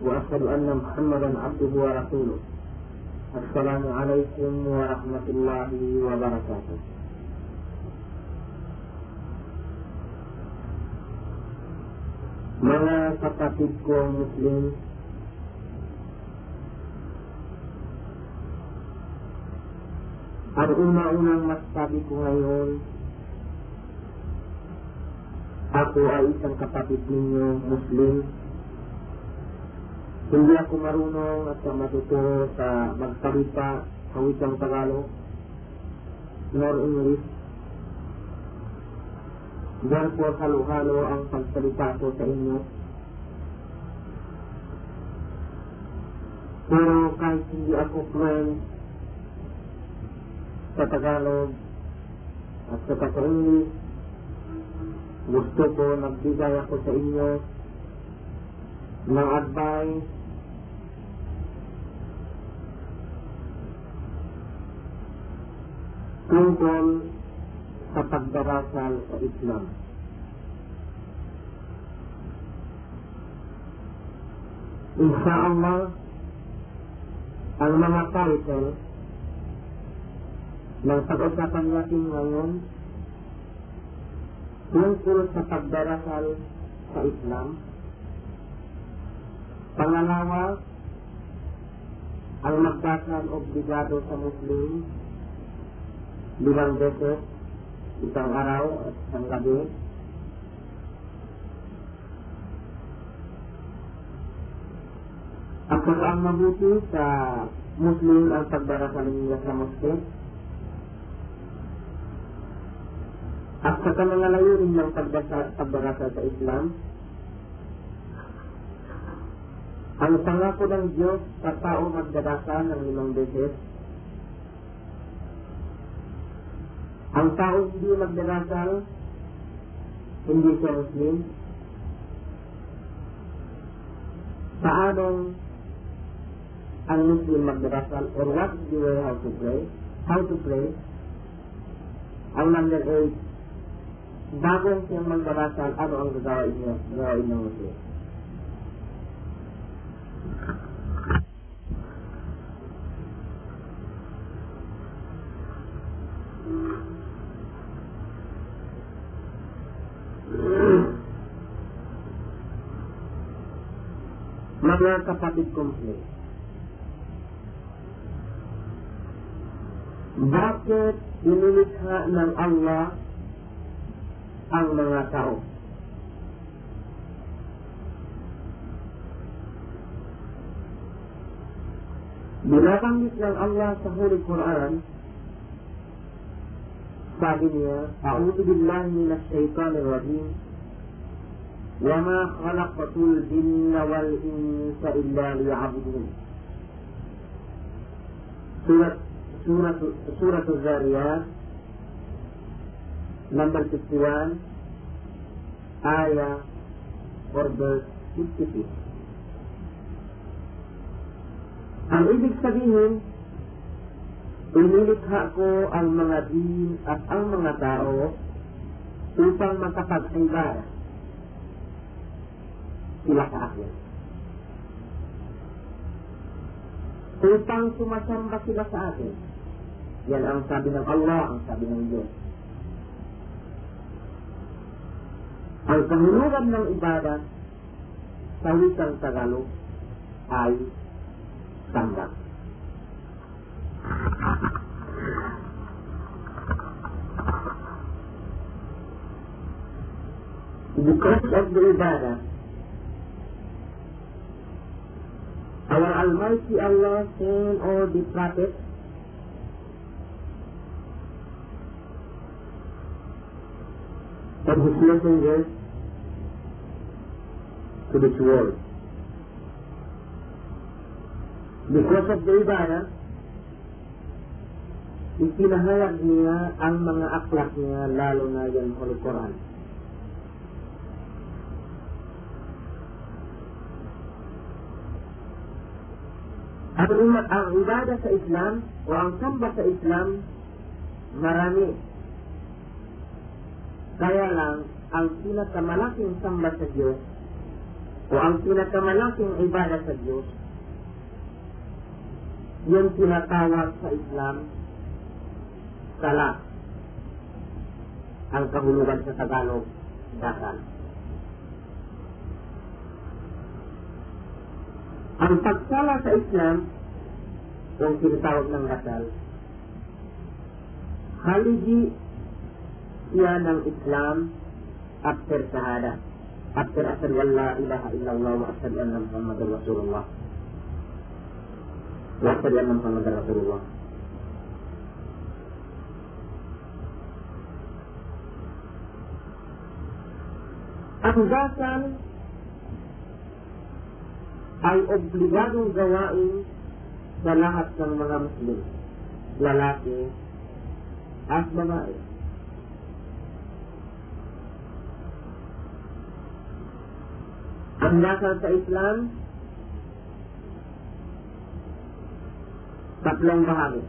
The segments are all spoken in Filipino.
وأشهد أن محمدا عبده ورسوله السلام عليكم ورحمة الله وبركاته Mga kapatid ko Muslim, ang una-unang masabi ko ngayon, ako ay isang kapatid ninyo Muslim. Hindi ako marunong at matuto sa magsalita sa wikang Tagalog nor English. Therefore, halo-halo ang pagsalita ko sa inyo. Pero kahit hindi ako fluent sa Tagalog at sa English, gusto ko nagbigay ako sa inyo ng advice tungkol sa pagdarasal sa Islam. Insyaallah, ang mga title ng pag-usapan natin ngayon tungkol sa pagdarasal sa Islam. Pangalawa, ang magdasal obligado sa Muslim limang beses, isang araw at isang gabi. Ang mabuti sa Muslim ang pagdarasal nila sa Muslim, at sa mga layunin ng pagdarasal sa Islam, ang pangako ng Diyos sa tao magdarasal ng limang beses Ang tao hindi magdarasal, hindi siya Muslim. Paanong ang Muslim magdarasal or what is the way how to pray? How to pray? Ang number 8, bago siyang magdarasal, ano ang gagawin niya? Gagawin ng Muslim. Mga kapatid kong play. Bakit inilikha ng Allah ang mga tao? Binabanggit ng Allah sa Holy Quran, sabi niya, A'udhu billahi minash shaitanir rajim, وما خلقت الجن والإنس إلا ليعبدون سورة سورة سورة الذاريات number 51 آية verse 56 Ang ibig sabihin, inilikha ko ang mga din at ang mga tao upang makapag-ibada sila sa akin. Upang sumasamba sila sa akin. Yan ang sabi ng Allah, ang sabi ng Diyos. Ang kahulugan ng ibadat sa wikang Tagalog ay samba. Because of the ibadah, Our Almighty Allah sent all the prophets and His messengers to this world. Because of the ibadah, ipinahayag niya ang mga akhlak niya, lalo na yan Holy Quran. Ang, ang ibadah sa Islam o ang samba sa Islam, marami. Kaya lang, ang pinakamalaking samba sa Diyos o ang pinakamalaking ibadah sa Diyos, yung tinatawag sa Islam, sala. Ang kahulugan sa Tagalog, dasal. Ang pagsala sa Islam, yung tinatawag ng dasal, haligi siya ng Islam after shahada. After asal wa la ilaha illallah wa asal anna Muhammadar Rasulullah. Wa asal anna Muhammadar Rasulullah. Ang dasal ay obligadong gawain sa lahat ng mga Muslim, lalaki at babae. Ang dasal sa Islam, tatlong bahagi.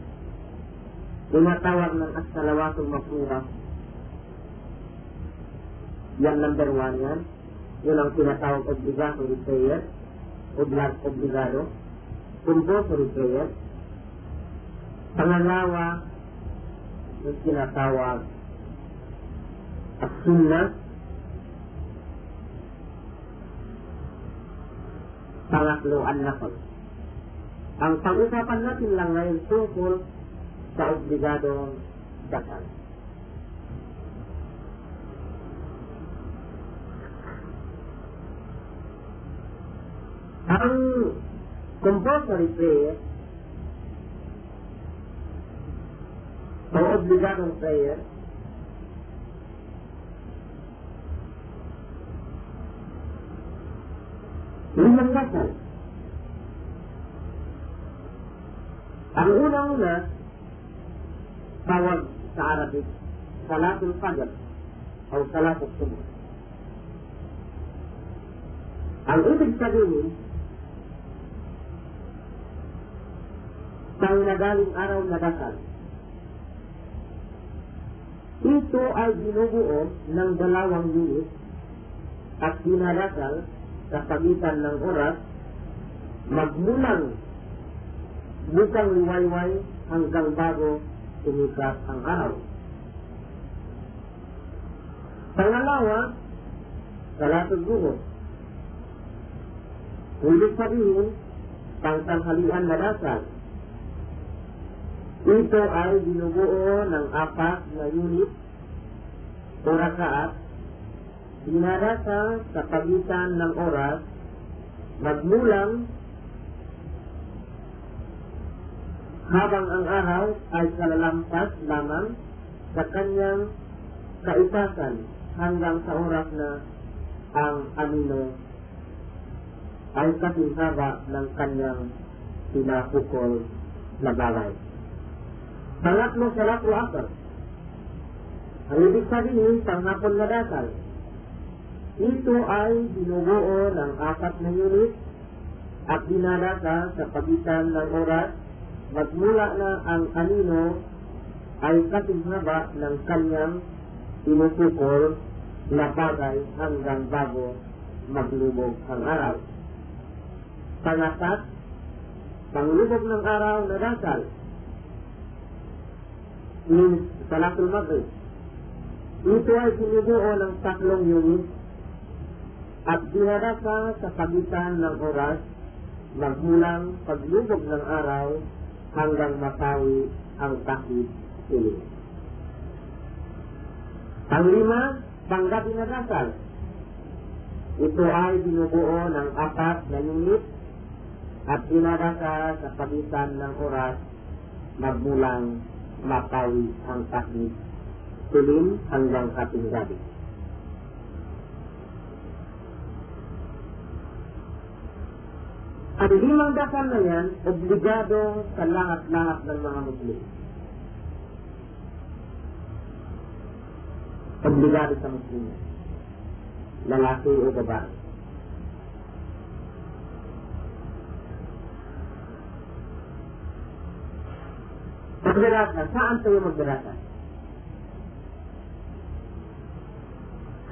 Tinatawag ng as-salawatul mafruha. Yan number one yan. Yun ang tinatawag obligatory prayer. Obligado. Compulsory prayer. Pangalawa, yung tinatawag as-sunnah. Pangatlo, an-nafal. Ang pag-usapan natin lang ngayon tungkol sa obligadong dasal. and compulsory prayer أو obligatory prayer لمن مثل الأولى هنا فوز تعرفت صلاة الفجر أو صلاة الصبح. العيد الكريم ibig sabihin, ng nagaling araw na dasal. Ito ay binubuo ng dalawang unit at dinadasal sa pagitan ng oras magmulang bukang liwayway hanggang bago sumikat ang araw. Pangalawa, salatul duhur. Ibig sabihin, pangtanghalian na dasal. Ito ay binubuo ng apat na unit o rakaat dinadasal sa pagitan ng oras magmulang habang ang araw ay kalalampas lamang sa kanyang kaitasan hanggang sa oras na ang amino ay kasing haba ng kanyang pinapukol na balay. Pangatlo sa lakro asar. Ang ibig sabihin, panghapon na dasal. Ito ay binubuo ng apat na unit at dinadasal sa pagitan ng oras magmula na ang anino ay kasing haba ng kanyang pinupukol na bagay hanggang bago maglubog ang araw. Pangatat, panglubog ng araw na dasal means salatul maghrib. Ito ay sinubuo ng tatlong unit at dinadasa sa pagitan ng oras magmulang paglubog ng araw hanggang matawi ang takip siling. Ang lima, panggabi na dasal. Ito ay binubuo ng apat na unit at dinadasa sa pagitan ng oras magmulang matawi ang takip siling hanggang kating gabi. Ang limang dasal na yan, obligado sa lahat-lahat ng mga Muslim. Obligado sa Muslim. Lalaki o babae. Magdarasa. Saan tayo magdarasa?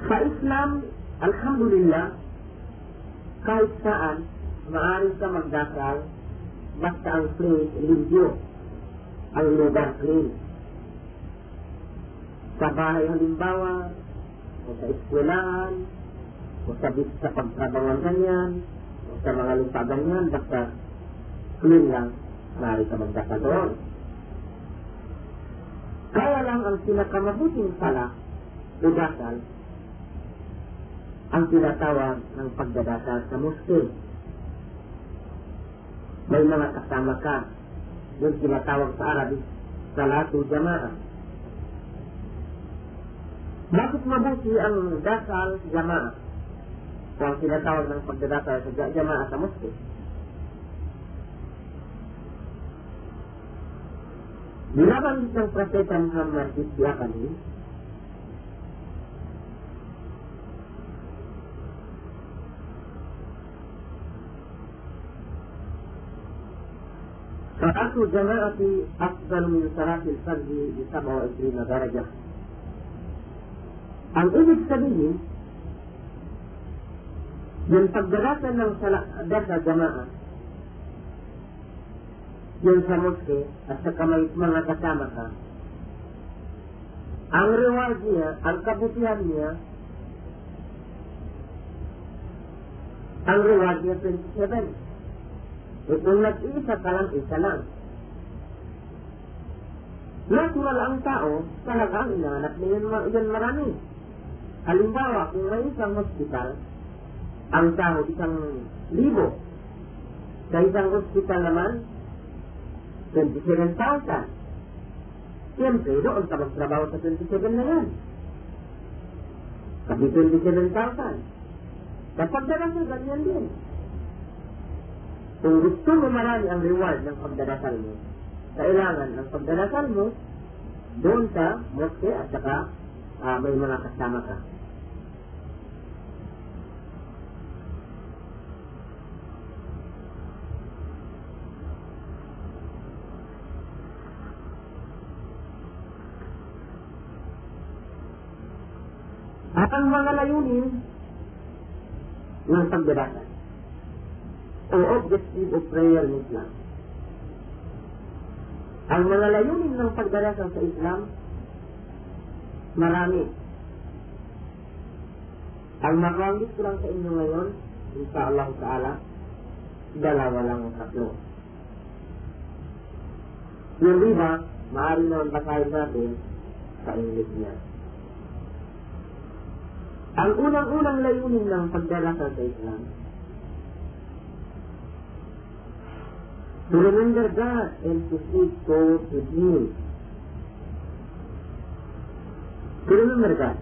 Sa Islam, Alhamdulillah, kahit saan, maaari ka magdasal basta ang place limpyo. Ang lugar clean. Sa bahay halimbawa, o sa eskwelahan, o sa, sa pagtrabangan ganyan, o sa mga lupa ganyan, basta clean lang, maaari ka magdasal doon. Kaya lang ang pinakamabuting sala o dasal ang tinatawag ng pagdadasal sa muske. May mga kasama ka, yung tinatawag sa Arabic, salatu jamaah. Bakit mabuti ang dasal jamaah? O ang tinatawag ng pagdadasal sa jamaah sa muske? Nilaban ng propeta Muhammad is lakanin. فأخذ جماعتي أفضل من صلاة الفرد ب 27 درجة. أن أجد سبيل من فقدرات أنه صلاة جماعة yung sa moske, at saka may mga kasama ka, ang reward niya, ang kabutihan niya, ang reward niya 27. E kung nag-iisa ka lang, isa lang. Natural ang tao, talagang inaanap niya yun, yun marami. Halimbawa, kung may isang hospital, ang tao isang libo. Sa isang hospital naman, 27,000. Siyempre, doon ka magtrabaho sa 27 na yan. Kasi 27,000. Kapag darasal, ganyan din. Kung gusto mo marami ang reward ng pagdarasal mo, kailangan ang pagdarasal mo doon sa mosque at saka uh, may mga kasama ka. Ang mga layunin ng pagdarasal o objective of prayer in Islam. Ang mga layunin ng pagdarasal sa Islam, marami. Ang mabanggit ko lang sa inyo ngayon, insya Allah Ta'ala, dalawa lang ang tatlo. Yung iba, maaari naman basahin natin sa English niya. Ang unang-unang layunin ng pagdarasal sa Islam, to remember God and to seek God with Him. To remember God.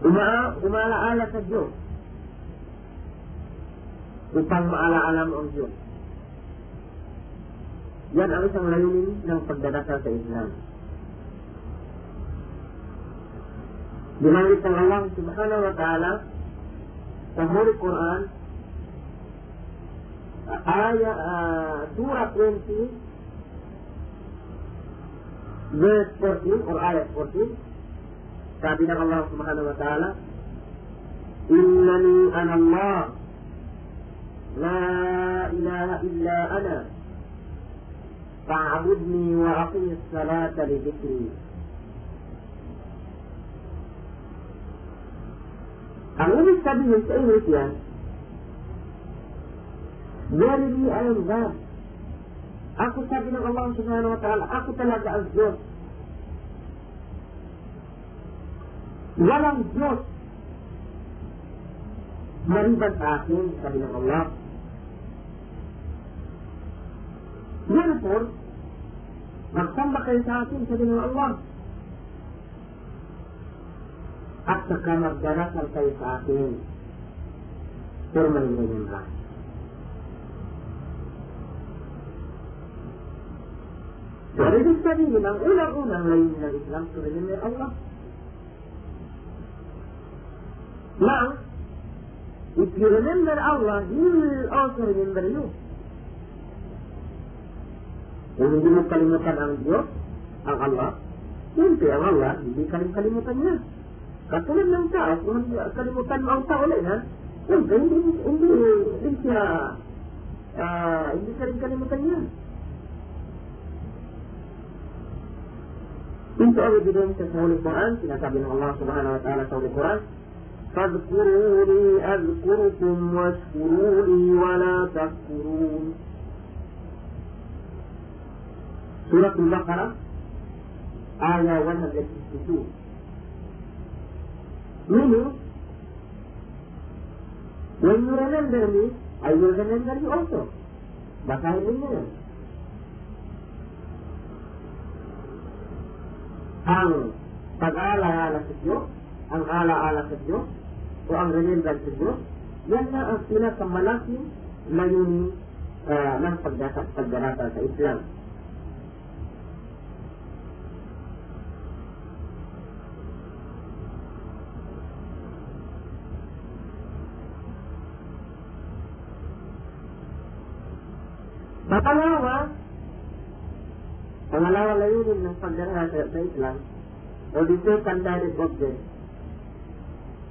Uma umaalaala sa Diyos upang maalaala mo ang Diyos. Yan ang isang layunin ng pagdadasal sa Islam. بذلك الله سبحانه وتعالى تهور القرآن آية آه، سورة 20 verse 14 or ayat 14 sabi الله Allah subhanahu wa ta'ala إنني أنا الله لا إله إلا أنا فاعبدني وأقم الصلاة لذكري. Dhikri Ang ibig sabihin sa English yan, Verily I am God. Ako sabi ng Allah subhanahu wa ta'ala, ako talaga ang Diyos. Walang Diyos maliban sa akin, sabi ng Allah. Therefore, magsamba kayo sa akin, sabi ng Allah. حتى كما ادرك الفيسعتين ترمى إليهم راجع هذه السبيل الأولى الأولى من الإسلام تبين الله. Now, if you remember Allah, you will also remember you. ومن كلمة الأنبياء الله ينتهي الله بكلمة الناس. فالطلاب لو تعرف قد يكون أوسع لنا. يمكن يمكن آه، يمكن كلمة من تؤمن بدون تفهم القرآن كما منه الله سبحانه وتعالى قول القرآن. فاذكروني أذكركم واشكروا لي ولا تكفرون. سورة البقرة آية 162 Meaning, when you remember me, I will remember you also. Basahin ninyo yan. Ang pag-aalaala sa Diyos, ang alaala sa Diyos, o ang remembrance sa Diyos, yan na ang pinakamalaking layunin uh, ng pagdarasa sa Islam. Pangalawa, pangalawa layunin ng pagdarasal sa Islam o second direct object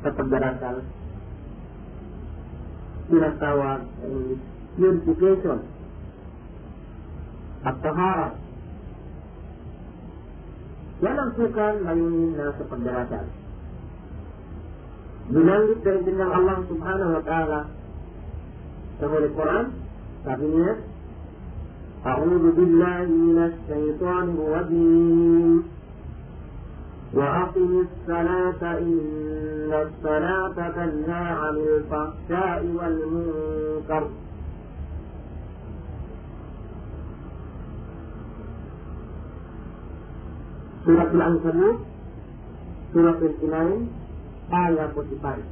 sa pagdarasal. Tinatawag ay purification. At tahara. Yan ang sukan layunin na sa pagdarasal. Binanggit din ng Allah subhanahu wa ta'ala. Sa Holy Quran, sabi niya, أعوذ بالله من الشيطان الرجيم. وأقم الصلاة إن الصلاة تنهى عن الفحشاء والمنكر. سورة العنكبوت سورة 29 آية 45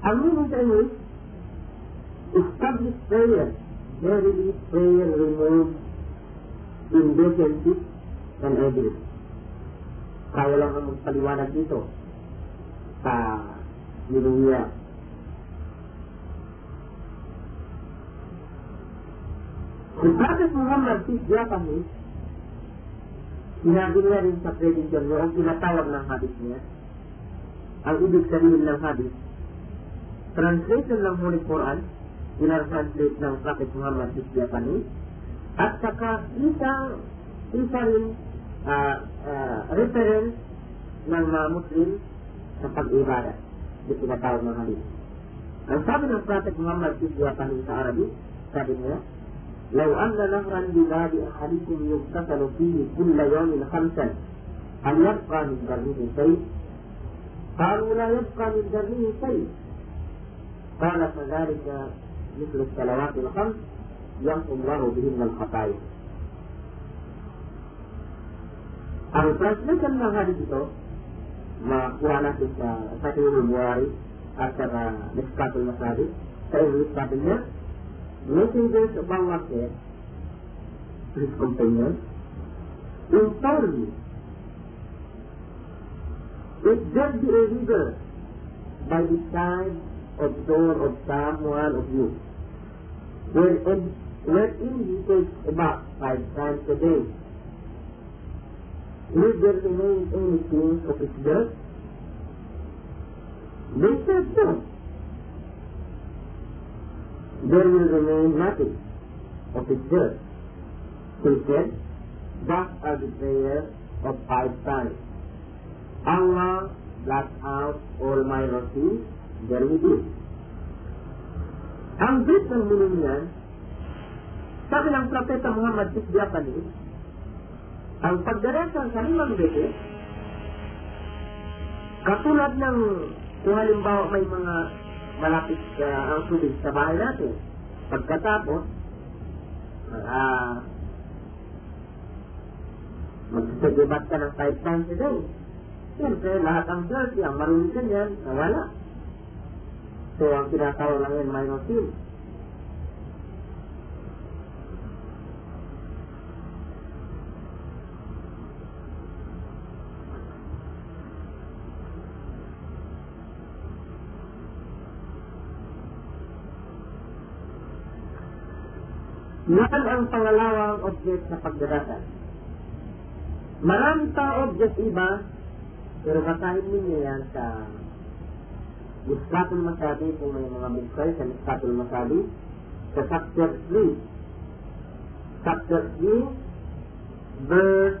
Ang meaning sa English, establish prayer, verily prayer removes indecency and evidence. Kaya lang ang magpaliwanag dito sa Niluya. Si Prophet Muhammad, peace be upon him, sinabi niya rin sa prediction niya, ang tinatawag ng hadith niya, ang ibig sabihin ng hadith, translation ng Holy Quran, isa rin uh, uh, reference ng mga Muslim sa pag-ibada. Yung tinatawag ng hadith. Ang sabi ng Prophet Muhammad peace be upon him sa Arabic, sabi niya, لو أن نهرا بباب أحدكم يغتسل فيه كل يوم خمسا هل يبقى من درنه شيء؟ قالوا لا يبقى من درنه شيء قال فذلك مثل الصلوات الخمس يمحو الله بهن الخطايا Ang translation ng hadith ito, makuha natin sa sa February at sa uh, Miskatul Masabi, sa English sabi niya, messengers of Allah said, his companion, inform me, if there be a river by the side of door of someone of you, Wherein, wherein he takes a bath five times a day, will there remain anything of its dirt? They said no there will remain nothing of his dirt. He said, that are the prayers of five times. Allah blot out all my sins, there we do. Ang bit ng meaning niyan, sabi ng Propeta Muhammad Tisbiapani, ang pagdarasal sa limang beses, katulad ng kung halimbawa may mga malapit uh, ang tubig sa bahay natin. Pagkatapos, uh, magsasagibat ka ng five times a day. Siyempre, lahat ang dirty, ang marumi ka niyan, nawala. So, ang tinatawag lang yan, minor field. Yan ang pangalawang object na pagdaratan. Marami pa object iba, pero basahin ninyo yan sa Iskatul Masadi dengan mengambil kain dan Iskatul Masadi ke Sabdar Sri Sabdar Sri ber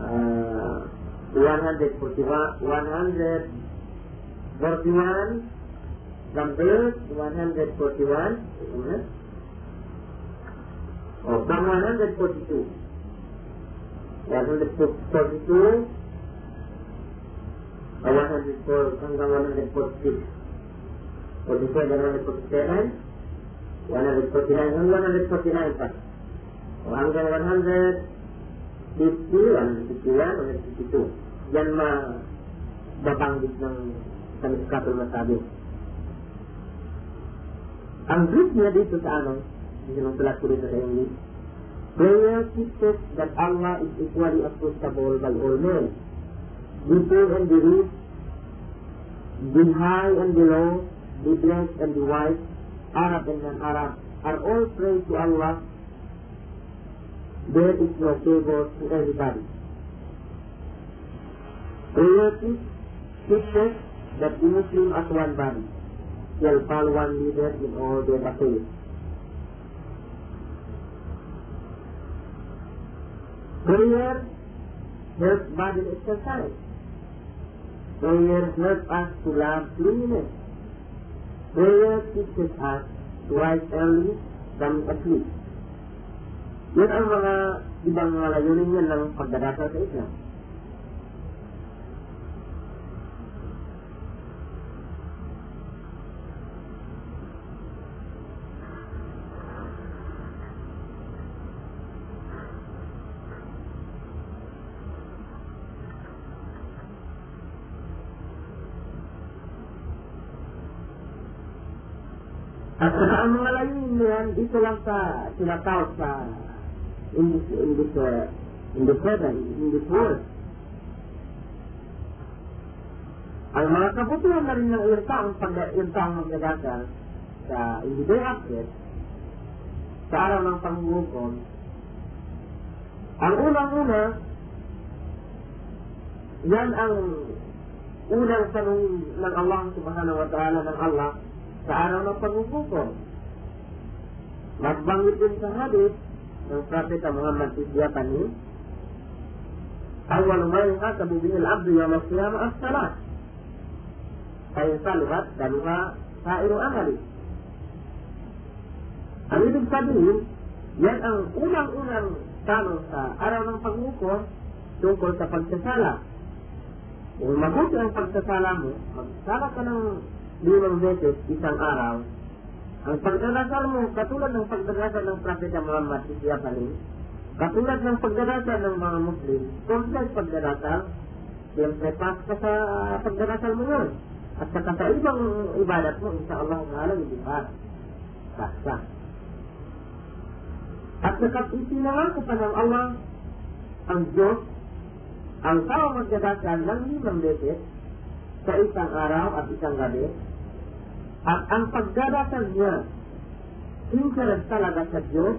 uh, 141 141 numbers 141 or 142 142 Allah disebut sanggama disebut sih. Kodisnya jangan disebut kan? Wana disebut tidak sanggama disebut tidak apa. Orang yang itu. Ma di kami sekatul masabih. Anggrisnya di sesama di dalam telah kulit ada ini. Prayer teaches Allah itu equally accessible by all. Poor and the rich, the high and the low, the black and the white, Arab and non-Arab, are all pray to Allah. There is no favor to everybody. Prayer teaches that the Muslim as one body shall follow one leader in all their affairs. Prayer helps body exercise. Bewertet als slaafdriende. Bewert is het als white early dan asli. Yan ang mga ibang layunin niya ng pagdadasal sa Islam. Mga layunin niyan, dito lang sa in this, in this, uh, in this heaven, in this world. Ang mga kabutihan na rin ng iyong taong pag iyong taong magdadasal sa in the day after, sa araw ng panghukom, ang unang-una, yan ang unang tanong ng Allah subhanahu wa ta'ala ng Allah sa araw ng paghuhukom. Nagbanggit din sa hadith ng Propeta Muhammad Isiyapani, awal ma yuhasabu bihi al-abdu yawm al-qiyamah as-salat. Kaya saluhat daluha sairu amali. Ang ibig sabihin, yan ang unang-unang tanong sa araw ng paghukom tungkol sa pagsasala. Kung mabuti ang pagsasala mo, magsala ka ng limang beses isang araw, ang pagdarasal mo, katulad ng pagdarasal ng Propeta Muhammad, siya pa rin, katulad ng pagdarasal ng mga Muslim, complex pagdarasal, siyempre pas ka sa pagdarasal mo yun. At saka sa ibang ibadat mo, insya Allah, ta'ala, hindi pa. Pas ka. At nakapitinawan ko pa ng Allah, ang Diyos, ang tao magdadasal ng limang beses, sa isang araw at isang gabi, at ang pagdarasal niya, sincere talaga sa Diyos,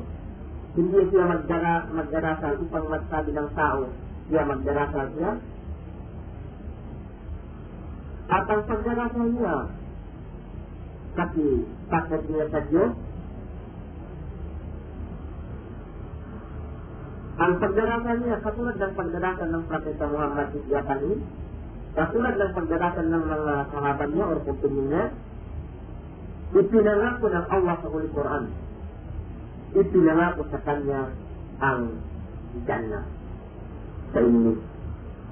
hindi siya magdara, magdarasal upang magsabi ng tao, siya magdarasal siya. At ang pagdarasal niya, kasi takot niya sa Diyos, ang pagdarasal niya, katulad ng pagdarasal ng Propeta Muhammad Isiyapani, katulad ng pagdarasal ng mga sahabat niya o kumpinin niya, ipinangako ng Allah sa Holy Quran. Ipinangako sa kanya ang Jannah sa English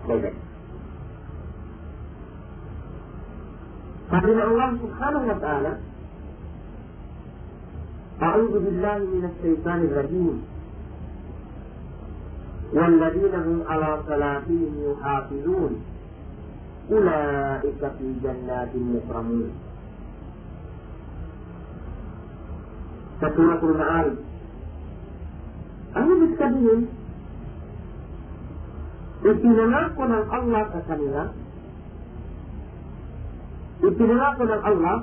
heaven. Sabi ng Allah subhanahu wa ta'ala, أعوذ بالله من الشيطان الرجيم والذين هم على صلاتهم يحافظون أولئك في جنات مكرمون sa suratul Ma'arij. Ang ibig sabihin, ipinangako ng Allah sa kanila, ipinangako ng Allah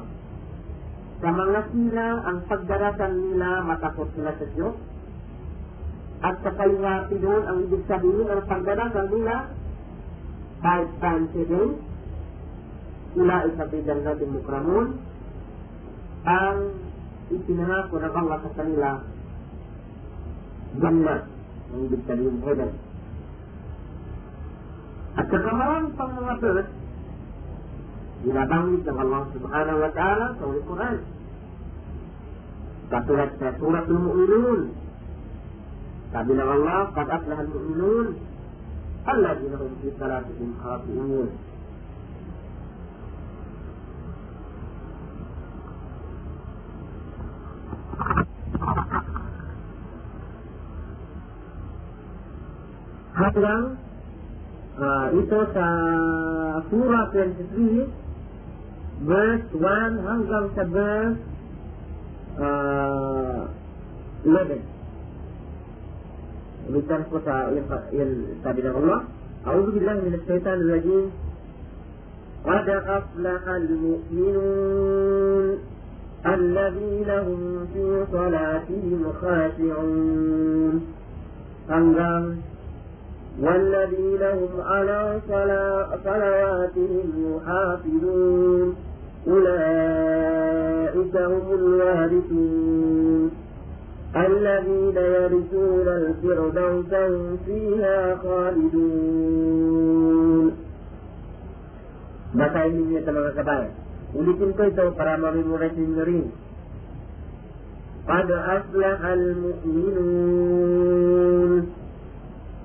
sa mga sila ang pagdarasal nila matakot sila sa Diyos. At sa kaliwati doon, ang ibig sabihin ng pagdarasal nila, five times a day, sila isabidan natin mukramun, ang istinaha kodak Allah kasanila jannah yang diberikan hebat Atau kemarin pengabat dinabanggit ng Allah subhanahu wa ta'ala sa ulit Quran. Katulad sa surat al-mu'minun. Sabi ng Allah, katat lahat mu'minun. Allah dinahum fi salatihim khafiun. Hanggang uh, ito sa Surah 23, verse 1 hanggang sa verse uh, 11. Ulitan ko sa yung, sabi ng Allah, أعوذ بالله من الشيطان الرجيم قد أفلح المؤمنون الذين هم في صلاتهم خاشعون hanggang والذين هم على صلواتهم يحافظون أولئك هم الوارثون الذين يرثون الفردوس هم فيها خالدون Basahin ninyo ito mga kabayan. Ulitin ko ito para mamemorize ninyo rin. قد أفلح المؤمنون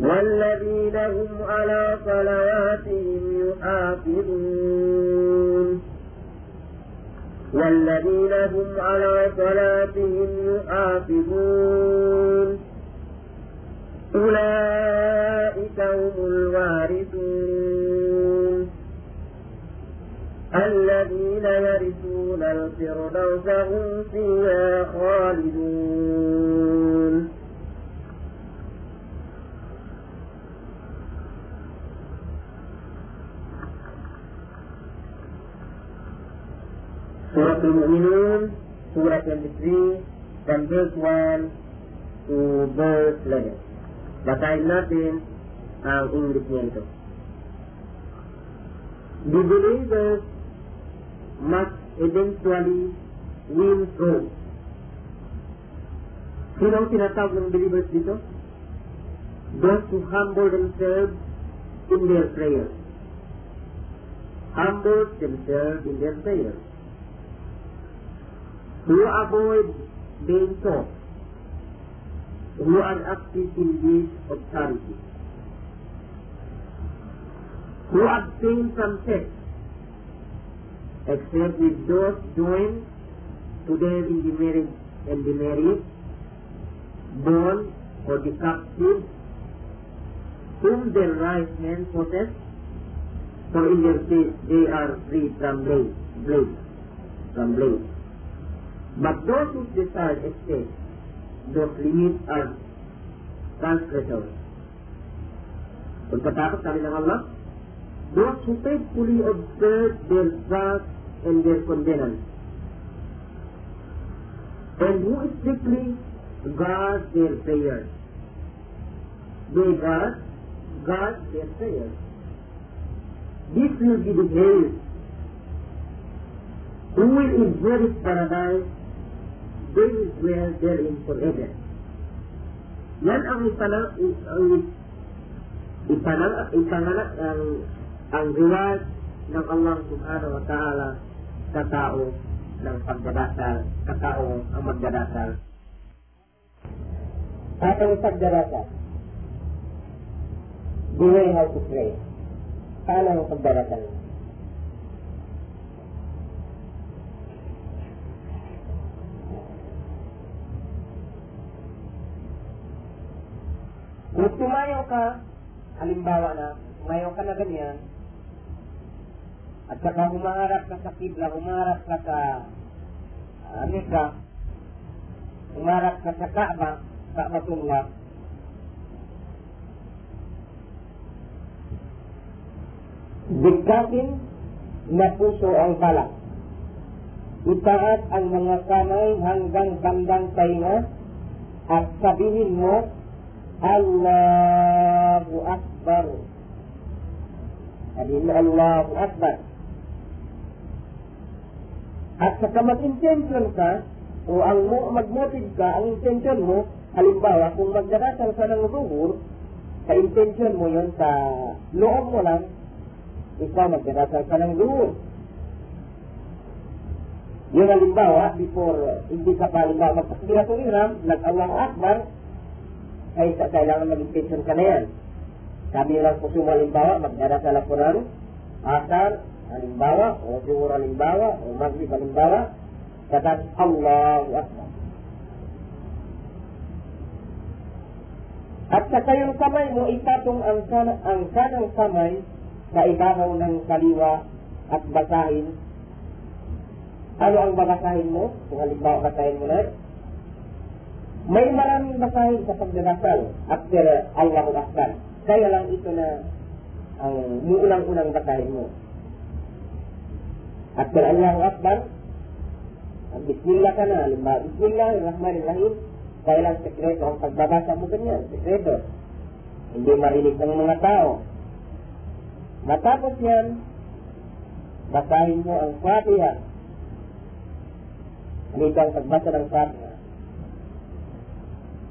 والذين هم على صلواتهم يحافظون. والذين هم على صلاتهم يحافظون. أولئك هم الوارثون. الذين يرثون الفردوس هم فيها خالدون. Surah Al-Mu'minun, Surah 23, from verse 1 to verse 11. Basahin natin ang English niya ito. The believers must eventually win through. Sino ang tinatawag ng believers dito? Those who humble themselves in their prayers. Humble themselves in their prayers who avoid being taught, who are active in deeds of who abstain from sex, except with those joined to them in the marriage and the married, born or the captive, whom their right hand possess, for in their case they are free from blame, blame, from blame. But those who desire escape, those limits are transgressors. Pagkatapos sabi ng Allah, those who faithfully observe their fast and their covenant, and who strictly guard their prayers. They guard, guard their prayers. This will be the grace who will inherit paradise they dwell therein forever. Yan ang ipanang, ang ipanang, ipanang, ang, ang reward ng Allah subhanahu wa ta'ala sa tao ng pagdadasal, sa tao ang magdadasal. At ang pagdadasal, the way how to pray. Paano ang pagdadasal? Kung tumayo ka, halimbawa na, tumayo ka na ganyan, at saka humaharap ka sa kibla, humaharap ka sa uh, Mecca, humarap ka? Sa Kaaba, Kaabatullah, bigkasin na puso ang balak. Itaas ang mga kamay hanggang bandang tainga at sabihin mo, Allahu Akbar. Sabihin mo, Allahu Akbar. At saka mag-intention ka, o ang mo, mag-motive ka, ang intention mo, halimbawa, kung magdarasal ka ng zuhur, sa intention mo yun, sa loob mo lang, ikaw magdarasal ka ng zuhur. Yun halimbawa, before, hindi ka pa halimbawa magpakbiratul ihram, nag-Allahu Akbar, ay sa kailangan mag-intention ka na yan. Sabi lang po suma halimbawa, magdarasal ako ng asar, halimbawa, o zuhur halimbawa, o maghrib halimbawa, kata Allahu Akbar. At sa kayong kamay mo, ipatong ang, sana, ang kanang kamay sa ibabaw ng kaliwa at basahin. Ano ang babasahin mo? Kung halimbawa basahin mo na, may maraming basahin sa pagdarasal after Allahu Akbar. Kaya lang ito na ang muunang-unang basahin mo. After Allahu Akbar, Bismillah ka na, halimbawa, Bismillahirrahmanirrahim, kaya lang sekreto ang pagbabasa mo ganyan, sekreto. Hindi marinig ng mga tao. Matapos yan, basahin mo ang Fatiha. Dito ang pagbasa ng Fatiha.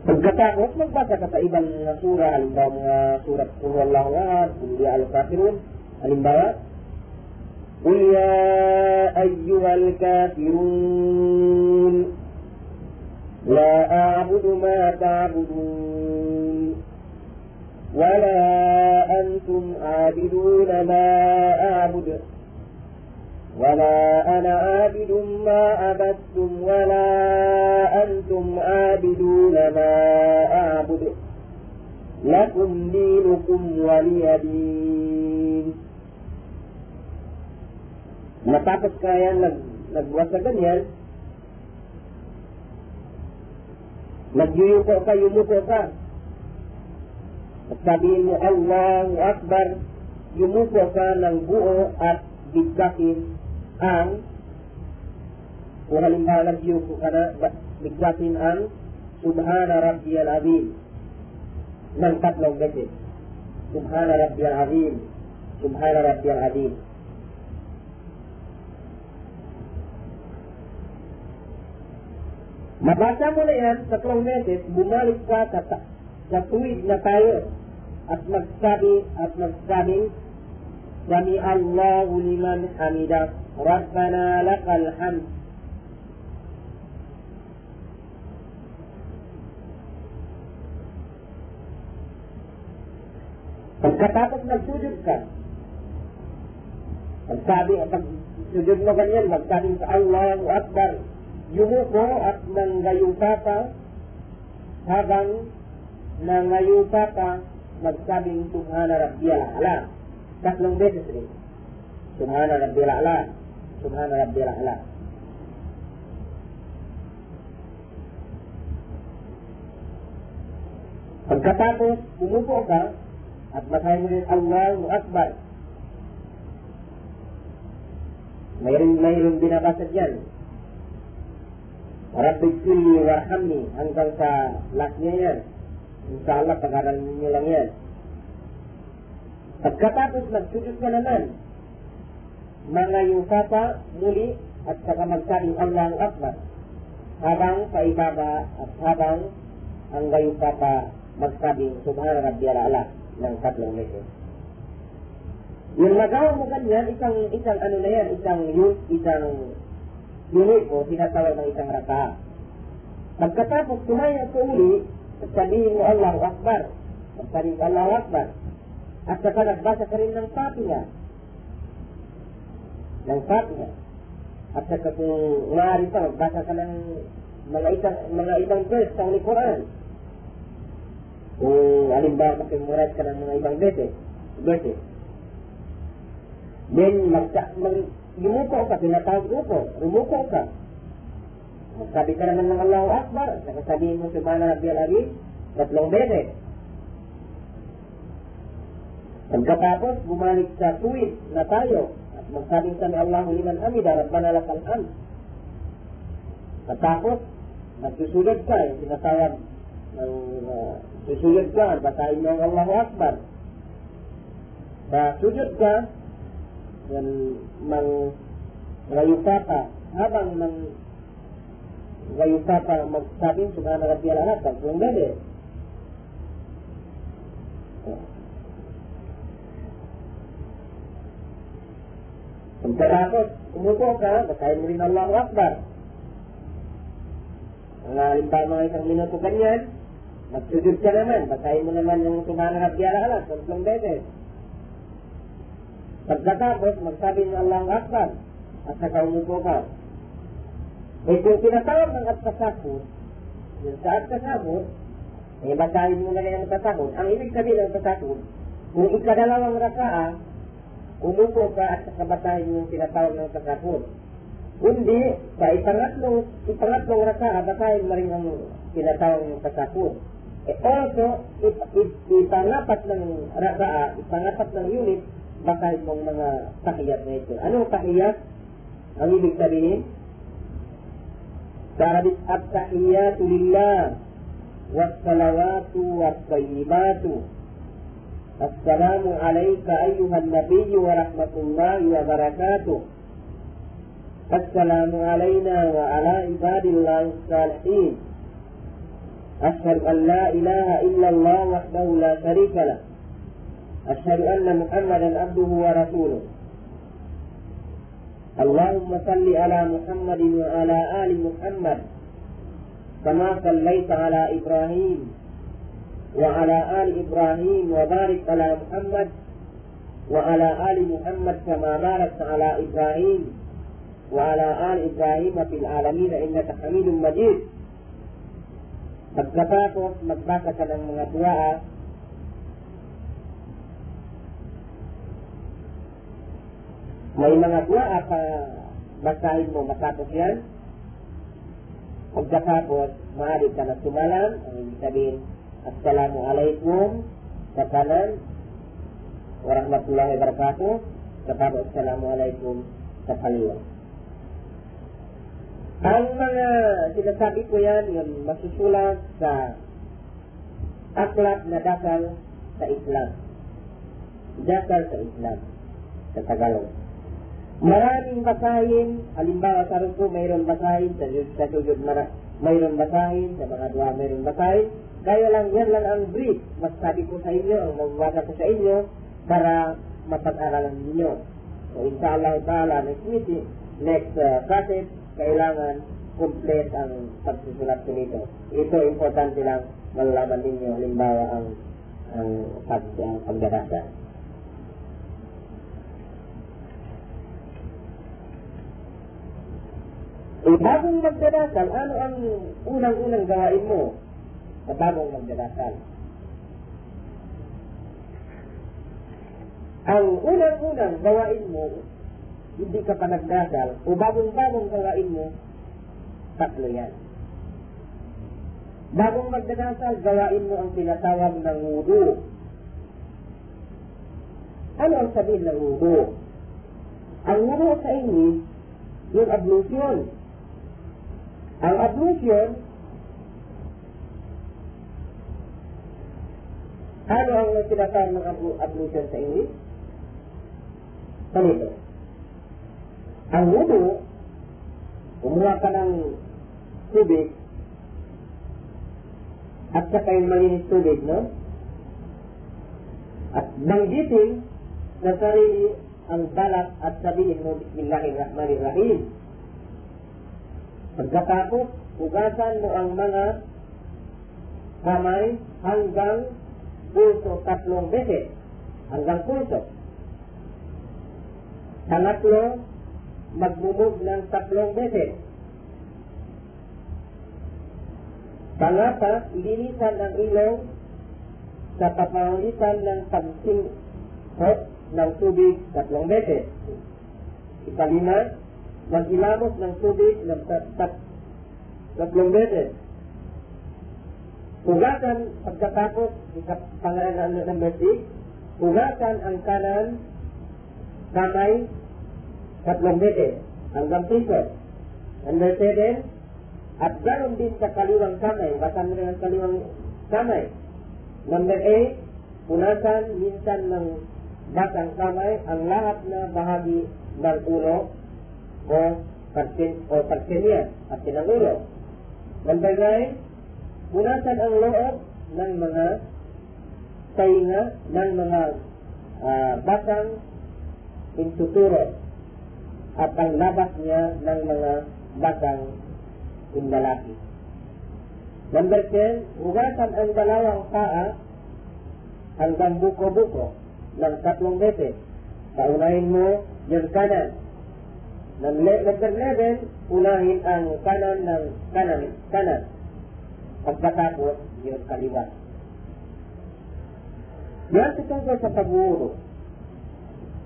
Berkata Rasul baca kata Ibn Surah alim bawah surah Qul Allahu Ahad, Qul Ya Al-Kafirun, alim bawah. Qul ya ayyuhal kafirun la a'budu ma ta'budun ولا أنتم عابدون ما أعبد ولا أنا عابد ما عبدتم ولا أنتم عابدون ما أعبد لكم دينكم ولي دين Matapos kaya nag, nagbuwas sa ganyan, nagyuyuko ka, yumuko ka. At sabihin mo, Allahu Akbar, yumuko ka ng buo at bigkasin الآن ولئن قال الجوف بكذات الآن سبحان ربي العظيم. من قد لو قتل سبحان ربي العظيم. سبحان ربي العظيم. Mabaca muna yan sa clown message, bumalik ka sa, sa tweet na tayo at magsabi at magsabing سمع الله لمن حمده ربنا لك الحمد Terkatakan mensujudkan. Tadi sujud makannya tadi Allahu Akbar. Yumuko at nanggayupapa habang nanggayupapa tuhan Subhana Rabbiyal Alam. Tatlong beses rin. Subhana Rabbiyal A'la. Subhana Rabbiyal A'la. Pagkatapos, umupo ka, at basahin mo rin Allahu Akbar. Mayroon, mayroon binabasa dyan. Rabbi kulli warhamni hanggang sa last niya yan. Inshallah, pag-aralan ninyo lang yan. Pagkatapos nagsujud ka naman, mga yukata muli at saka magsabing Allahu Akbar habang paibaba at habang ang gayukata magsabing Subhana Rabbiyal Ala ng tatlong meses. Yung magawa mo ganyan, isang, isang ano na yan, isang use, isang unit o tinatawag ng isang raka. Pagkatapos tumayo sa uli, sabihin mo Allahu Akbar. Sabihin mo Allahu Akbar. At saka nagbasa ka rin ng Fatiha. Ng Fatiha. At saka kung maaari pa, magbasa ka ng mga isang, mga ibang verse sa Holy Quran. Kung alimbawa makimurad ka ng mga ibang beses. Beses. Then, magsa, mag, yumuko ka, tinatawag upo, rumuko ka. Magsabi ka naman ng Allahu Akbar, saka sabihin mo Subhana Rabbiyal Azim, tatlong beses. Pagkatapos, bumalik sa tuwid na tayo at magsabi sa Allahu liman hamida, Rabbana lakal hamd. At tapos, magsusunod ka, yung sinatawag ng uh, susunod ka, basahin mo ang Allahu Akbar. Sa sujud ka, yan mang ngayupa ka, habang mang ngayupa ka magsabi, Subhana Rabbiyal Ahad, tatlong beses. Pagkatapos, umupo ka, basahin mo rin Allahu Akbar. Ang halimbawa mga isang minuto ganyan, magsujud ka naman, basahin mo naman yung Subhana Rabbiyal Ala, tatlong beses. Pagkatapos, magsabi ng Allahu Akbar, at saka umupo ka. Eh kung tinatawag ng at-tasakot, yung sa at-tasakot, eh basahin mo na rin ang tasakot. Ang ibig sabihin ng tasakot, kung ikadalawang rakaa, umupo ka at kabasahin yung tinatawag ng takapon. Kundi, sa ipangatlong, ipangatlong raka, basahin mo rin ang tinatawag ng takapon. Eh, also, ip, ip, ipangapat ng raka, ipangapat ng unit, basahin mong mga takiyat na ito. Anong takiyat? Ang ibig sabihin? Sa Arabic, at-tahiyatu lillah, was-salawatu was-tayyibatu, السلام عليك أيها النبي ورحمة الله وبركاته. السلام علينا وعلى عباد الله الصالحين. أشهد أن لا إله إلا الله وحده لا شريك له. أشهد أن محمدا عبده ورسوله. اللهم صل على محمد وعلى آل محمد كما صليت على إبراهيم. وعلى آل إبراهيم وبارك على محمد وعلى آل محمد كما باركت على إبراهيم وعلى آل إبراهيم في العالمين إنك حميد مجيد Pagkatapos, magbasa ka ng mga dua, may mga dua pa basahin mo matapos yan. Pagkatapos, maaari ka na sumalan, ang ibig sabihin, Assalamualaikum sa kanan warahmatullahi wabarakatuh kepada Assalamualaikum sa kaliwa. Ang mga sinasabi ko yan, yung masusulat sa aklat na dasal sa Islam. Dasal sa Islam. Sa Tagalog. Maraming basahin, halimbawa sa ruko mayroon basahin, sa, sa sujud mayroon basahin, sa mga dua mayroon basahin, kaya lang, yan lang ang brief. Mas sabi ko sa inyo, ang magwasa ko sa inyo, para mapag-aralan ninyo. So, inshallah ta'ala, next meeting, next uh, cassette, kailangan complete ang pagsusulat ko nito. Ito, importante lang malalaman ninyo, halimbawa ang ang pag, ang pagdarasal. Eh, bagong magdarasal, ano ang unang-unang gawain mo sa bagong magdarasal? Ang unang-unang gawain mo, hindi ka pa nagdasal, o bagong-bagong gawain mo, tatlo yan. Bagong magdadasal, gawain mo ang tinatawag ng wudu. Ano ang sabihin ng wudu? Ang wudu sa English, yung ablution. Ang ablution, ano ang tinatawag ng ablution sa English? Ganito. Ang wudu, kumuha ka ng tubig, at saka yung malinis tubig, no? At banggitin na sarili ang balak at sabihin mo, Bismillahirrahmanirrahim. Pagkatapos, hugasan mo ang mga kamay hanggang pulso tatlong beses. Hanggang pulso. Pangatlo, magmumog ng tatlong beses. Pangapat, linisan ang ilong sa papamagitan ng pagsingkot ng tubig tatlong beses. Ikalima, mag-ilamos ng tubig ng tat tat tatlong beses. Hugasan pagkatapos, pangalan ng number 6, hugasan ang kanan kamay tatlong beses hanggang piso. Number 7, at ganoon din sa kaliwang kamay, basan mo ang kaliwang kamay. Number 8, punasan minsan ng batang kamay ang lahat na bahagi ng ulo o partin o partinya at ng ulo. Number 9, punasan ang loob ng mga tainga ng mga uh, batang insuturo at ang labas niya ng mga batang indalaki. Number 10, hugasan ang dalawang paa hanggang buko-buko ng tatlong beses. Paunahin mo yung kanan. Number 11, unahin ang kanan ng kanan, kanan. Pagkatapos, yung kaliwa. Yan tungkol sa pagwuro.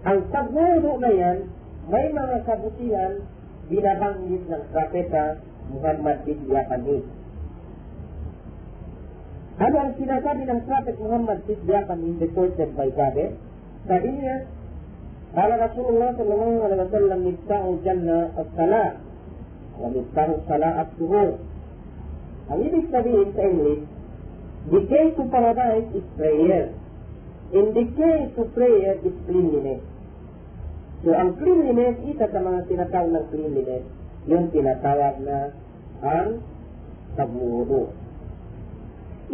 Ang pagwuro na yan, may mga kabutihan binabanggit ng propeta Muhammad bin Yakani. Ano ang sinasabi ng Prophet Muhammad bin Yakani reported by Jabir? Sabi niya, Kala Rasulullah sallallahu alaihi wasallam miftahul jannah as-salat wa miftahul salat as-suhur. Ang ibig sabihin sa English, the key to paradise is prayer. In the key to prayer is cleanliness. So, ang cleanliness, isa sa mga tinatawag ng cleanliness, yung tinatawag na ang pagwudo.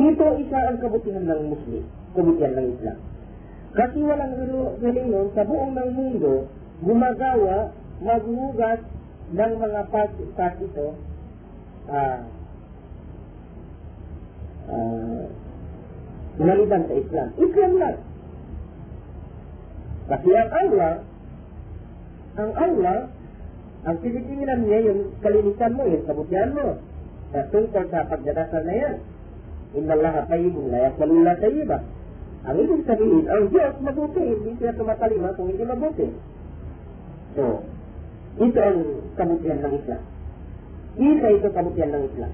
Ito isa ang kabutihan ng Muslim, kabutihan ng Islam. Kasi walang reliyon sa buong ng mundo gumagawa, maghugas ng mga part ito uh, uh, maliban sa Islam. Islam lang. Kasi ang Allah, ang Allah, ang tinitingnan niya yung kalinisan mo, yung kabutihan mo. Sa tungkol sa pagdadasal na yan. Inna Allah tayyibun la yakmalullah tayyiba. Ang ibig sabihin, ang Diyos mabuti, hindi siya tumatalima kung hindi mabuti. So, ito ang kabutihan ng Islam. Isa ito kabutihan ng Islam.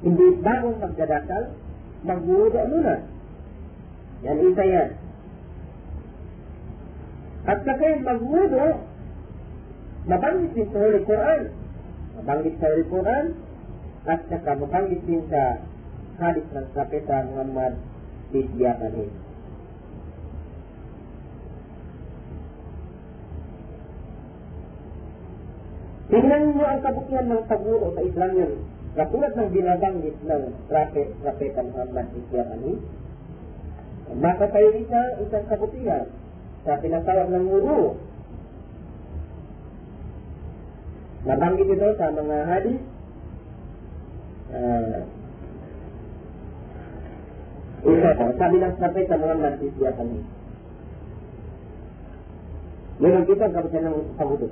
Hindi bagong magdadasal, magwudo muna. Yan isa yan. At saka magwudo, mabanggit din sa Holy Quran. Mabanggit sa Holy Quran, at saka mabanggit din sa hadis ng Kapita Muhammad Bidyapanin. Tingnan niyo ang kabutihan ng paguro sa Islam yun. Katulad ng binabanggit ng Prophet, Propeta Muhammad Bidyapanin, makatayo isa isang kabutihan sa tinatawag ng guru. Nabanggit ito sa mga hadis uh, Isa pa, sabi ng propeta Muhammad Isya kami. Meron kita kapitan ng pagudot.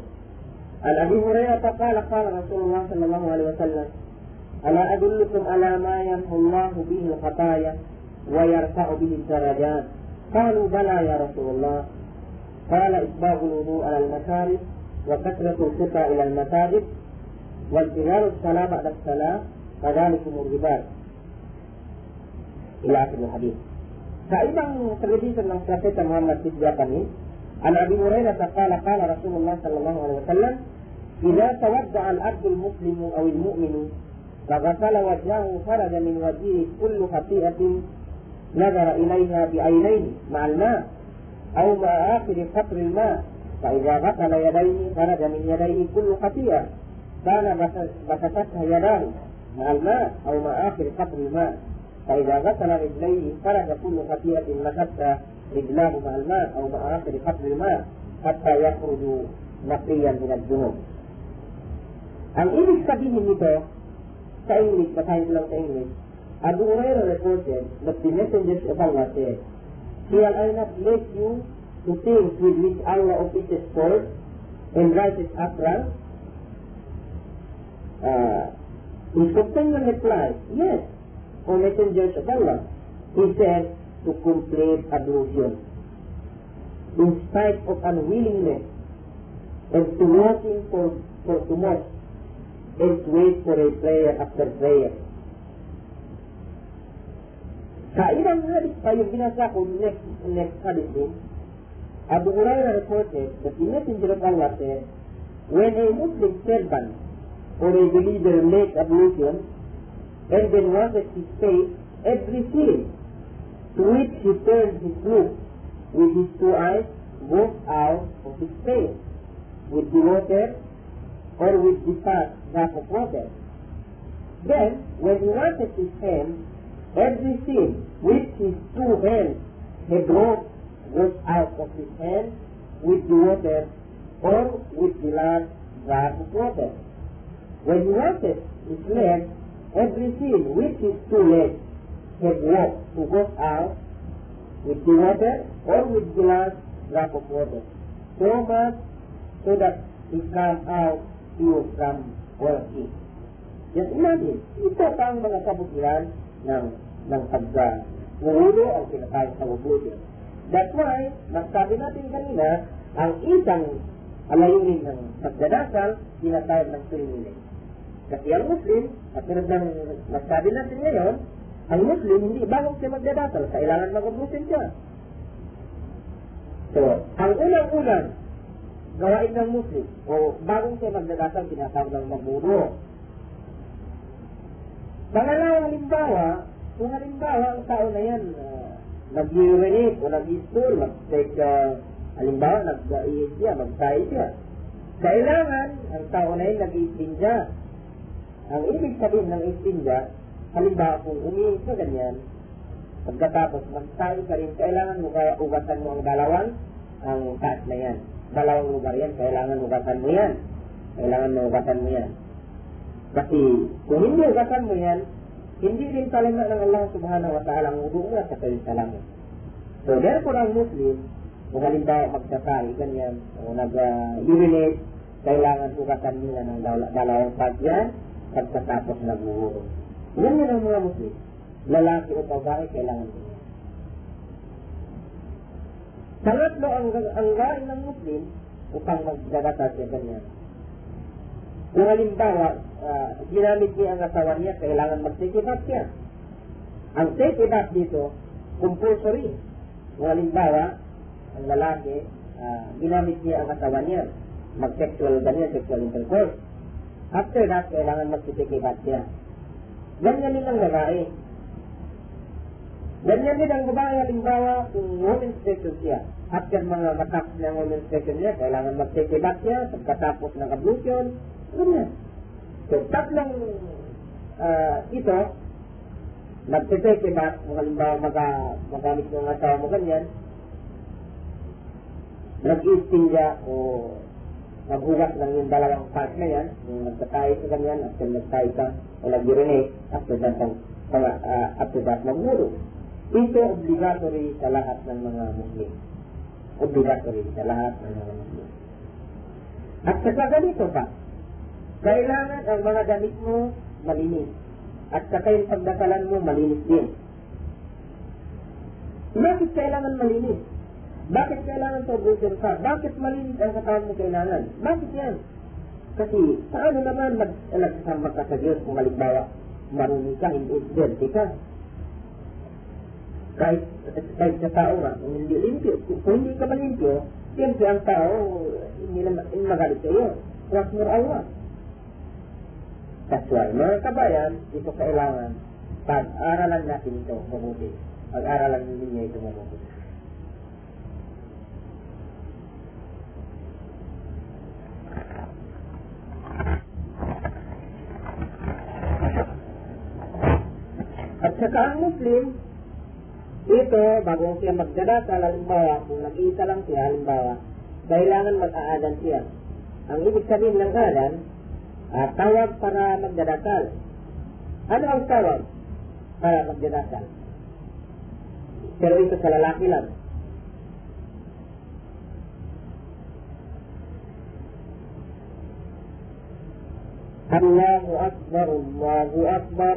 عن أبي هريرة قال قال رسول الله صلى الله عليه وسلم ألا أدلكم على ما يمحو الله به الخطايا ويرفع به الدرجات؟ قالوا بلى يا رسول الله. قال اسباغ الوضوء على المشارب وكثرة الخطى إلى المساجد وانتظار الصلاة بعد الصلاة فذلكم الغبار إلى آخر الحديث. فإذا فأيضا terlebih محمد في الجاقني عن أبي هريرة قال قال رسول الله صلى الله عليه وسلم إذا تودع العبد المسلم أو المؤمن فغسل وجهه خرج من وجهه كل خطيئة نظر إليها بعينيه مع الماء أو مع آخر قطر الماء فإذا غسل يديه خرج من يديه كل خطيئة كان بسطتها يداه مع الماء أو مع آخر قطر الماء فإذا غسل رجليه خرج كل خطيئة مسكتها رجلاه مع الماء أو مع آخر قطر الماء حتى يخرج نقيا من الذنوب. Ang ibig sabihin nito, sa English, basahin lang sa English, Abu Hurairah reported that the messengers of Allah said, Shall I not let you to things with which Allah offices forth and rises upright? Uh, his companion replied, Yes, O messengers of Allah. He said, to complete ablution. In spite of unwillingness and to walking for, for too much to wait for a prayer after prayer. Pa yung binasa ko next, next hadith Abu Hurairah reported that the messenger of Allah said, when a Muslim servant or a believer makes ablution and then washes his face, every sin to which he turned his look with his two eyes goes out of his face with the water or with the fat drop of water. Then, when he washes his hands, every sin which his two hands had brought goes out of his hand with the water or with the last drop of water. When he washes his legs, every sin which his two legs had walked to go out with the water or with the last drop of water. So much so that he come out from working. Just imagine, ito pa ang mga kabutihan ng, ng pagka Ngulo ang kinakain sa mabuti. That's why, nagsabi natin kanina, ang isang alayunin ng pagdadasal, tinatawag ng tuloy Kasi ang Muslim, katulad ng nagsabi natin ngayon, ang Muslim, hindi bago siya magdadasal, kailangan mag-ablusin siya. So, ang unang-unang gawain ng Muslim, o bagong siya magdadasal, tinatawag ng magmuro. Pangalawang halimbawa, kung halimbawa ang tao na yan, uh, nag-urinate o nag-stool, mag-take, uh, halimbawa, nag-iis siya, mag-tayo siya. Kailangan, ang tao na yan nag-istinja. Ang ibig sabihin ng istinja, halimbawa kung umiinis ka ganyan, pagkatapos magtayo ka rin, kailangan mo kaya ugatan mo ang dalawang, ang taas na yan. Dalawang lugar yan, kailangan ugatan mo yan. Kailangan mo ugatan mo yan. Kasi kung hindi ugatan mo yan, hindi rin talima ng Allah subhanahu wa ta'ala ang mo sa kayo salamin. So therefore ang Muslim, kung halimbawa magsasari, ganyan, o nag-urinate, kailangan ugatan mo yan ng dalawang pag yan, pagkatapos nag-uuro. Yan yun ang mga Muslim. Lalaki o babae, kailangan nila. Pangatlo, ang, ang gain ng Muslim, upang magdadata siya ganyan. Kung halimbawa, uh, ginamit niya ang asawa niya, kailangan magsikibat siya. Ang sikibat dito, compulsory. Kung halimbawa, ang lalaki, uh, ginamit niya ang asawa niya, mag-sexual ganyan, sexual intercourse. After that, kailangan magsikibat siya. Ganyan din ang babae. Ganyan din ang babae, halimbawa, kung home inspection siya. After mga matap ng home inspection niya, kailangan mag-take siya, pagkatapos ng ablution, ganyan. So, tatlong uh, ito, nag-take back, kung halimbawa maga, magamit ng asawa mo ganyan, nag-istinja o maghugas ng yung dalawang part na yan, yung nagtatay ka ganyan, after nagtatay ka, o nag-urinate, after that, uh, after that, magmuro. Ito obligatory sa lahat ng mga Muslim. Obligatory sa lahat ng mga Muslim. At saka ganito pa, kailangan ang mga damit mo malinis. At saka yung pagdakalan mo malinis din. Bakit kailangan malinis? Bakit kailangan pabusin ka? Bakit malinis ang katawan mo kailangan? Bakit yan? Kasi paano naman mag nagsasama ka sa Diyos kung halimbawa marumi ka, hindi ka? Kahit, kahit sa tao nga, kung hindi limpyo, kung hindi ka malimpyo, siyempre ang tao, hindi na magalit sa iyo. More Allah. That's why, mga kabayan, ito kailangan pag-aralan natin ito mabuti. Pag-aralan ninyo ito mabuti. At saka ang Muslim, ito, bago siya magdadasal, halimbawa, kung nag-iisa lang siya, halimbawa, kailangan mag-aadan siya. Ang ibig sabihin ng aadan, uh, tawag para magdadasal. Ano ang tawag para magdadasal? Pero ito sa lalaki lang. Allahu Akbar, Allahu Akbar.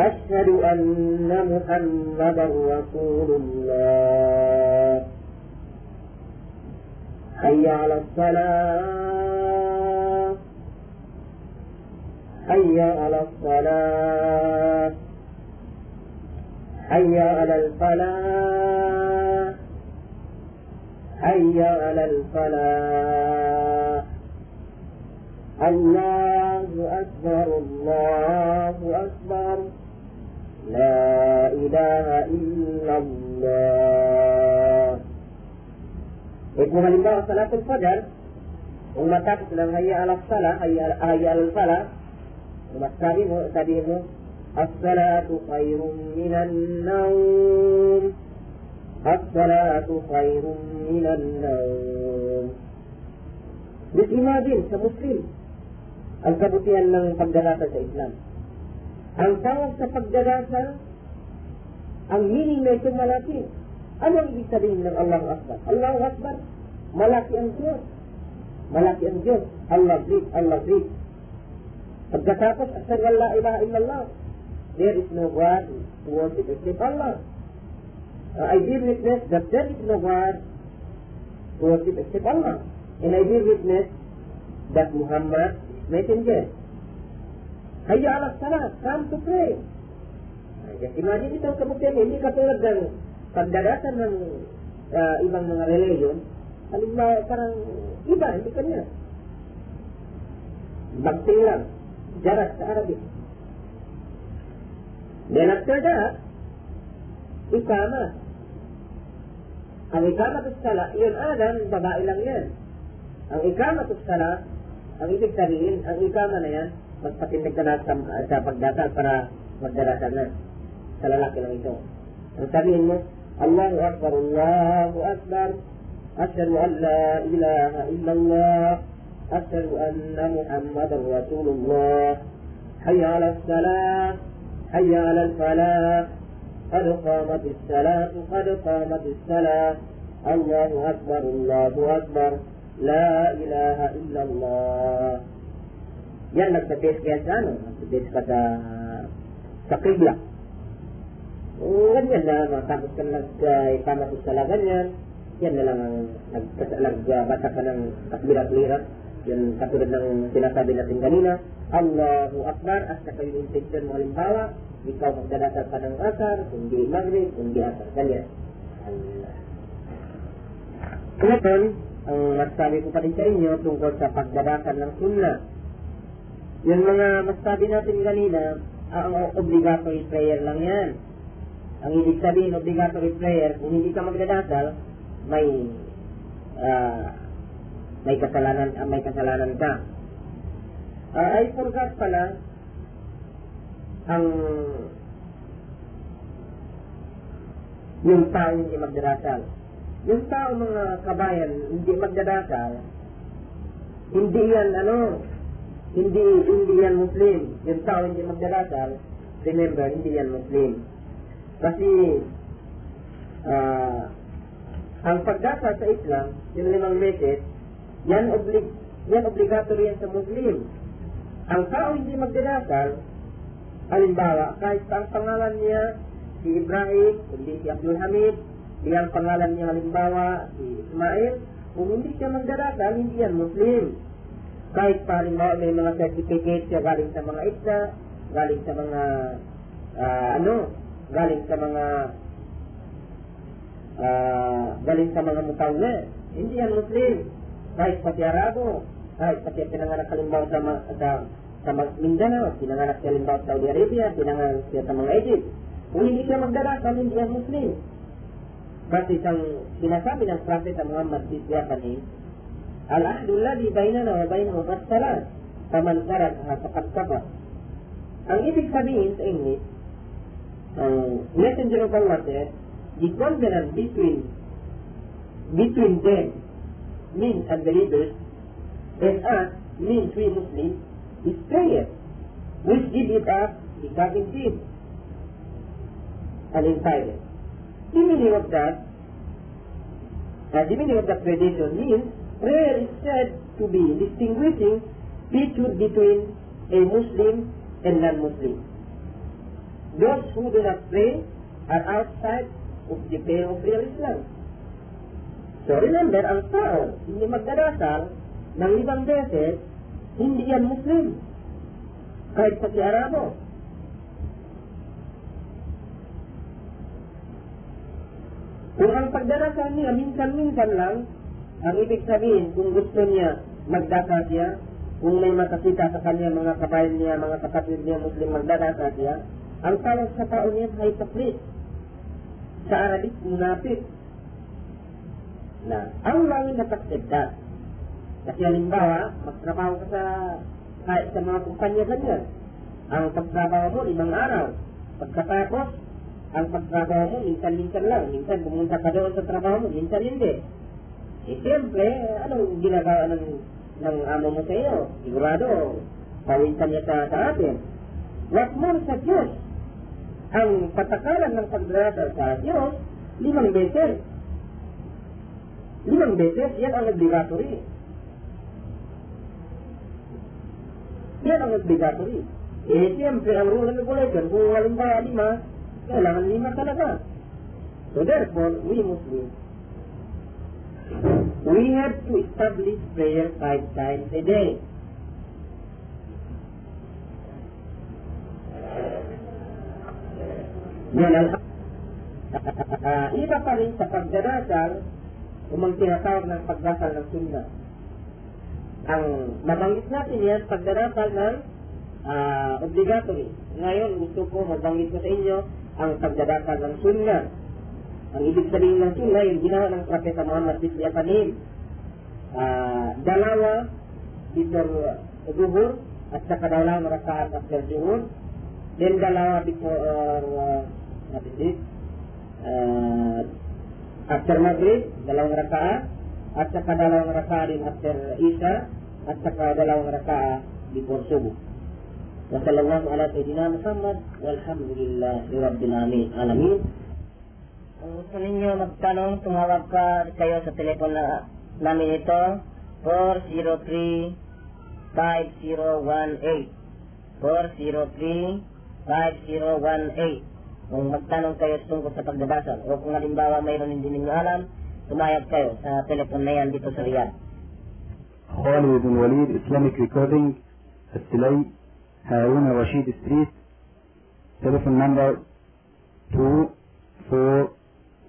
أشهد أن محمدا رسول الله. حي على الصلاة. حي على الصلاة. حي على الفلاح. حي على الفلاح. الله أكبر الله أكبر. لا إله إلا الله يكون لله صلاة الفجر ومتاك sedang hayya ala salah hayya hayya ala falah ومتاعهم تبيهم الصلاة خير من النوم الصلاة خير من النوم Bisa imagine sa Muslim ang kabutihan ng pagdalasa sa Islam. Ang tawag sa pagdarasa, ang meaning na ito malaki. Ano ang ibig sabihin ng Allahu Akbar? Allahu Akbar, malaki ang Diyos. Malaki ang Diyos. Allah great, Allah great. Pagkatapos, an la ilaha illallah. There is no God to worship except Allah. Uh, I bear witness that there is no God to worship except Allah. And I bear witness that Muhammad is messenger. Hayya ala salat, come to pray. Just imagine ito ang kabutihan. Hindi katulad ng pagdadatan ng uh, ibang mga religion, halimbawa parang iba, hindi kanya. Bagting lang, jarat sa Arabic. Then after that, ikama. Ang ikama sala, yun alam, babae lang yan. Ang ikama sala, ang ibig sabihin, ang ikama na yan, na sa, sa pagdasal para magdarasal na. Sa lalaki lang ito. Ang sabihin mo, الله أكبر الله أكبر أشهد أن لا إله إلا الله أشهد أن محمدا رسول الله حي على الصلاة حي على الفلاح قد قامت الصلاة قد قامت الصلاة الله أكبر الله أكبر لا إله إلا الله yan nagsa-base kaya sa ano, nagsa-base ka sa sa kibla. ganyan na, matapos ka nag-ikama uh, sa ganyan, yan na lang ang nagbasa ka ng takbirat-lirat, yan katulad ng sinasabi natin kanina, Allahu Akbar, at saka yung intention mo halimbawa, ikaw magdadasal ka ng asar, kundi maghrib, kundi asar, ganyan. Allah. Ngayon, ang masasabi ko pa rin sa inyo tungkol sa pagdadasal ng sunnah. Yung mga masasabi natin kanina, ang obligatory prayer lang yan. Ang ibig sabihin, obligatory prayer, kung hindi ka magdadasal, may uh, may kasalanan uh, may kasalanan ka. Uh, I forgot pala ang yung tao hindi magdarasal. Yung tao mga kabayan hindi magdadasal, hindi yan ano, hindi yan Muslim. Yung tao hindi magdarasal, remember, hindi yan Muslim. Kasi uh, ang pagdasal sa Islam, yung limang beses, yan, oblig, yan obligatory yan sa Muslim. Ang tao hindi magdadasal, halimbawa, kahit ang pangalan niya si Ibrahim, hindi si Abdul Hamid, di ang pangalan niya halimbawa si Ismail, kung hindi siya magdarasal, hindi yan Muslim. Kahit pa halimbawa may mga certificate siya galing sa mga isla, galing sa mga uh, ano, galing sa mga uh, galing sa mga mutawna. Hindi yan Muslim. Kahit pati Arabo, kahit pati pinanganak halimbawa sa, sa sa Mindanao, pinanganak siya halimbawa sa Saudi Arabia, pinanganak siya sa mga Egypt. Kung hindi siya magdarasal, hindi yan Muslim. Kasi isang sinasabi ng Prophet Muhammad di Siyakani, Alladhi bainana wa bainahum as-salat. Faman tarakaha faqad kafar. Ang ibig sabihin sa English, ang Messenger of Allah said, the covenant between between them, means unbelievers, and us, means we Muslims, is prayer, which give it up becoming sin and in silence. The meaning of that, uh, the meaning of that tradition means prayer is said to be distinguishing between a Muslim and non-Muslim. Those who do not pray are outside of the pale of real Islam. So remember, ang tao, hindi magdarasal ng limang beses, hindi yan Muslim. Kahit sa si Arabo. Kung ang pagdarasal niya minsan-minsan lang, ang ibig sabihin, kung gusto niya magdasal siya, kung may makakita sa kanya mga kabayan niya, mga kapatid niya Muslim magdadasal siya, ang tawag sa tao niya ay hypocrite. Sa Arabic, munafik. Na, ang langit na pagsidda. Kasi halimbawa, magtrabaho ka sa kahit sa mga kumpanya ganyan. Ang pagtrabaho mo, limang araw. Pagkatapos, ang pagtrabaho mo, minsan-minsan lang. Minsan pumunta ka doon sa trabaho mo, minsan hindi. Eh, siyempre, anong ginagawa ng, ng amo mo sa iyo? Sigurado, pawisan niya sa, sa atin. What more sa Diyos? Ang patakaran ng pagdarasal sa Diyos, limang beses. Limang beses, yan ang obligatory. Yan ang obligatory. Eh, siyempre, ang rule and regulation, kung halimbawa lima, kailangan lima talaga. So therefore, we Muslims, we have to establish prayer five times a day. Yan ang uh, iba pa rin sa pagdarasal, kung ang tinatawag ng pagdasal ng sunna. Ang mabanggit natin yan, pagdarasal ng uh, obligatory. Ngayon, gusto ko mabanggit ko sa inyo ang pagdadasal ng sunna. Ang ibig sabihin ng sunna, yung ginawa ng Propeta Muhammad Bisli Apanim. Uh, dalawa before zuhur at saka dalawang rakaat after zuhur. Then dalawa before uh, what is it? Uh, after Maghrib, dalawang rakaat at saka dalawang rakaat din after Isha at saka dalawang rakaat before subuh. وصلى الله على سيدنا محمد والحمد لله رب العالمين Kung gusto ninyo magtanong, tumawag ka kayo sa telepono na, namin ito, 403-5018. 403-5018. Kung magtanong kayo tungkol sa pagdadasal o kung halimbawa mayroon hindi ninyo alam, tumayag kayo sa telepono na yan dito sa Riyadh. خالد بن وليد Islamic Recording السلي هارون الرشيد ستريت تليفون نمبر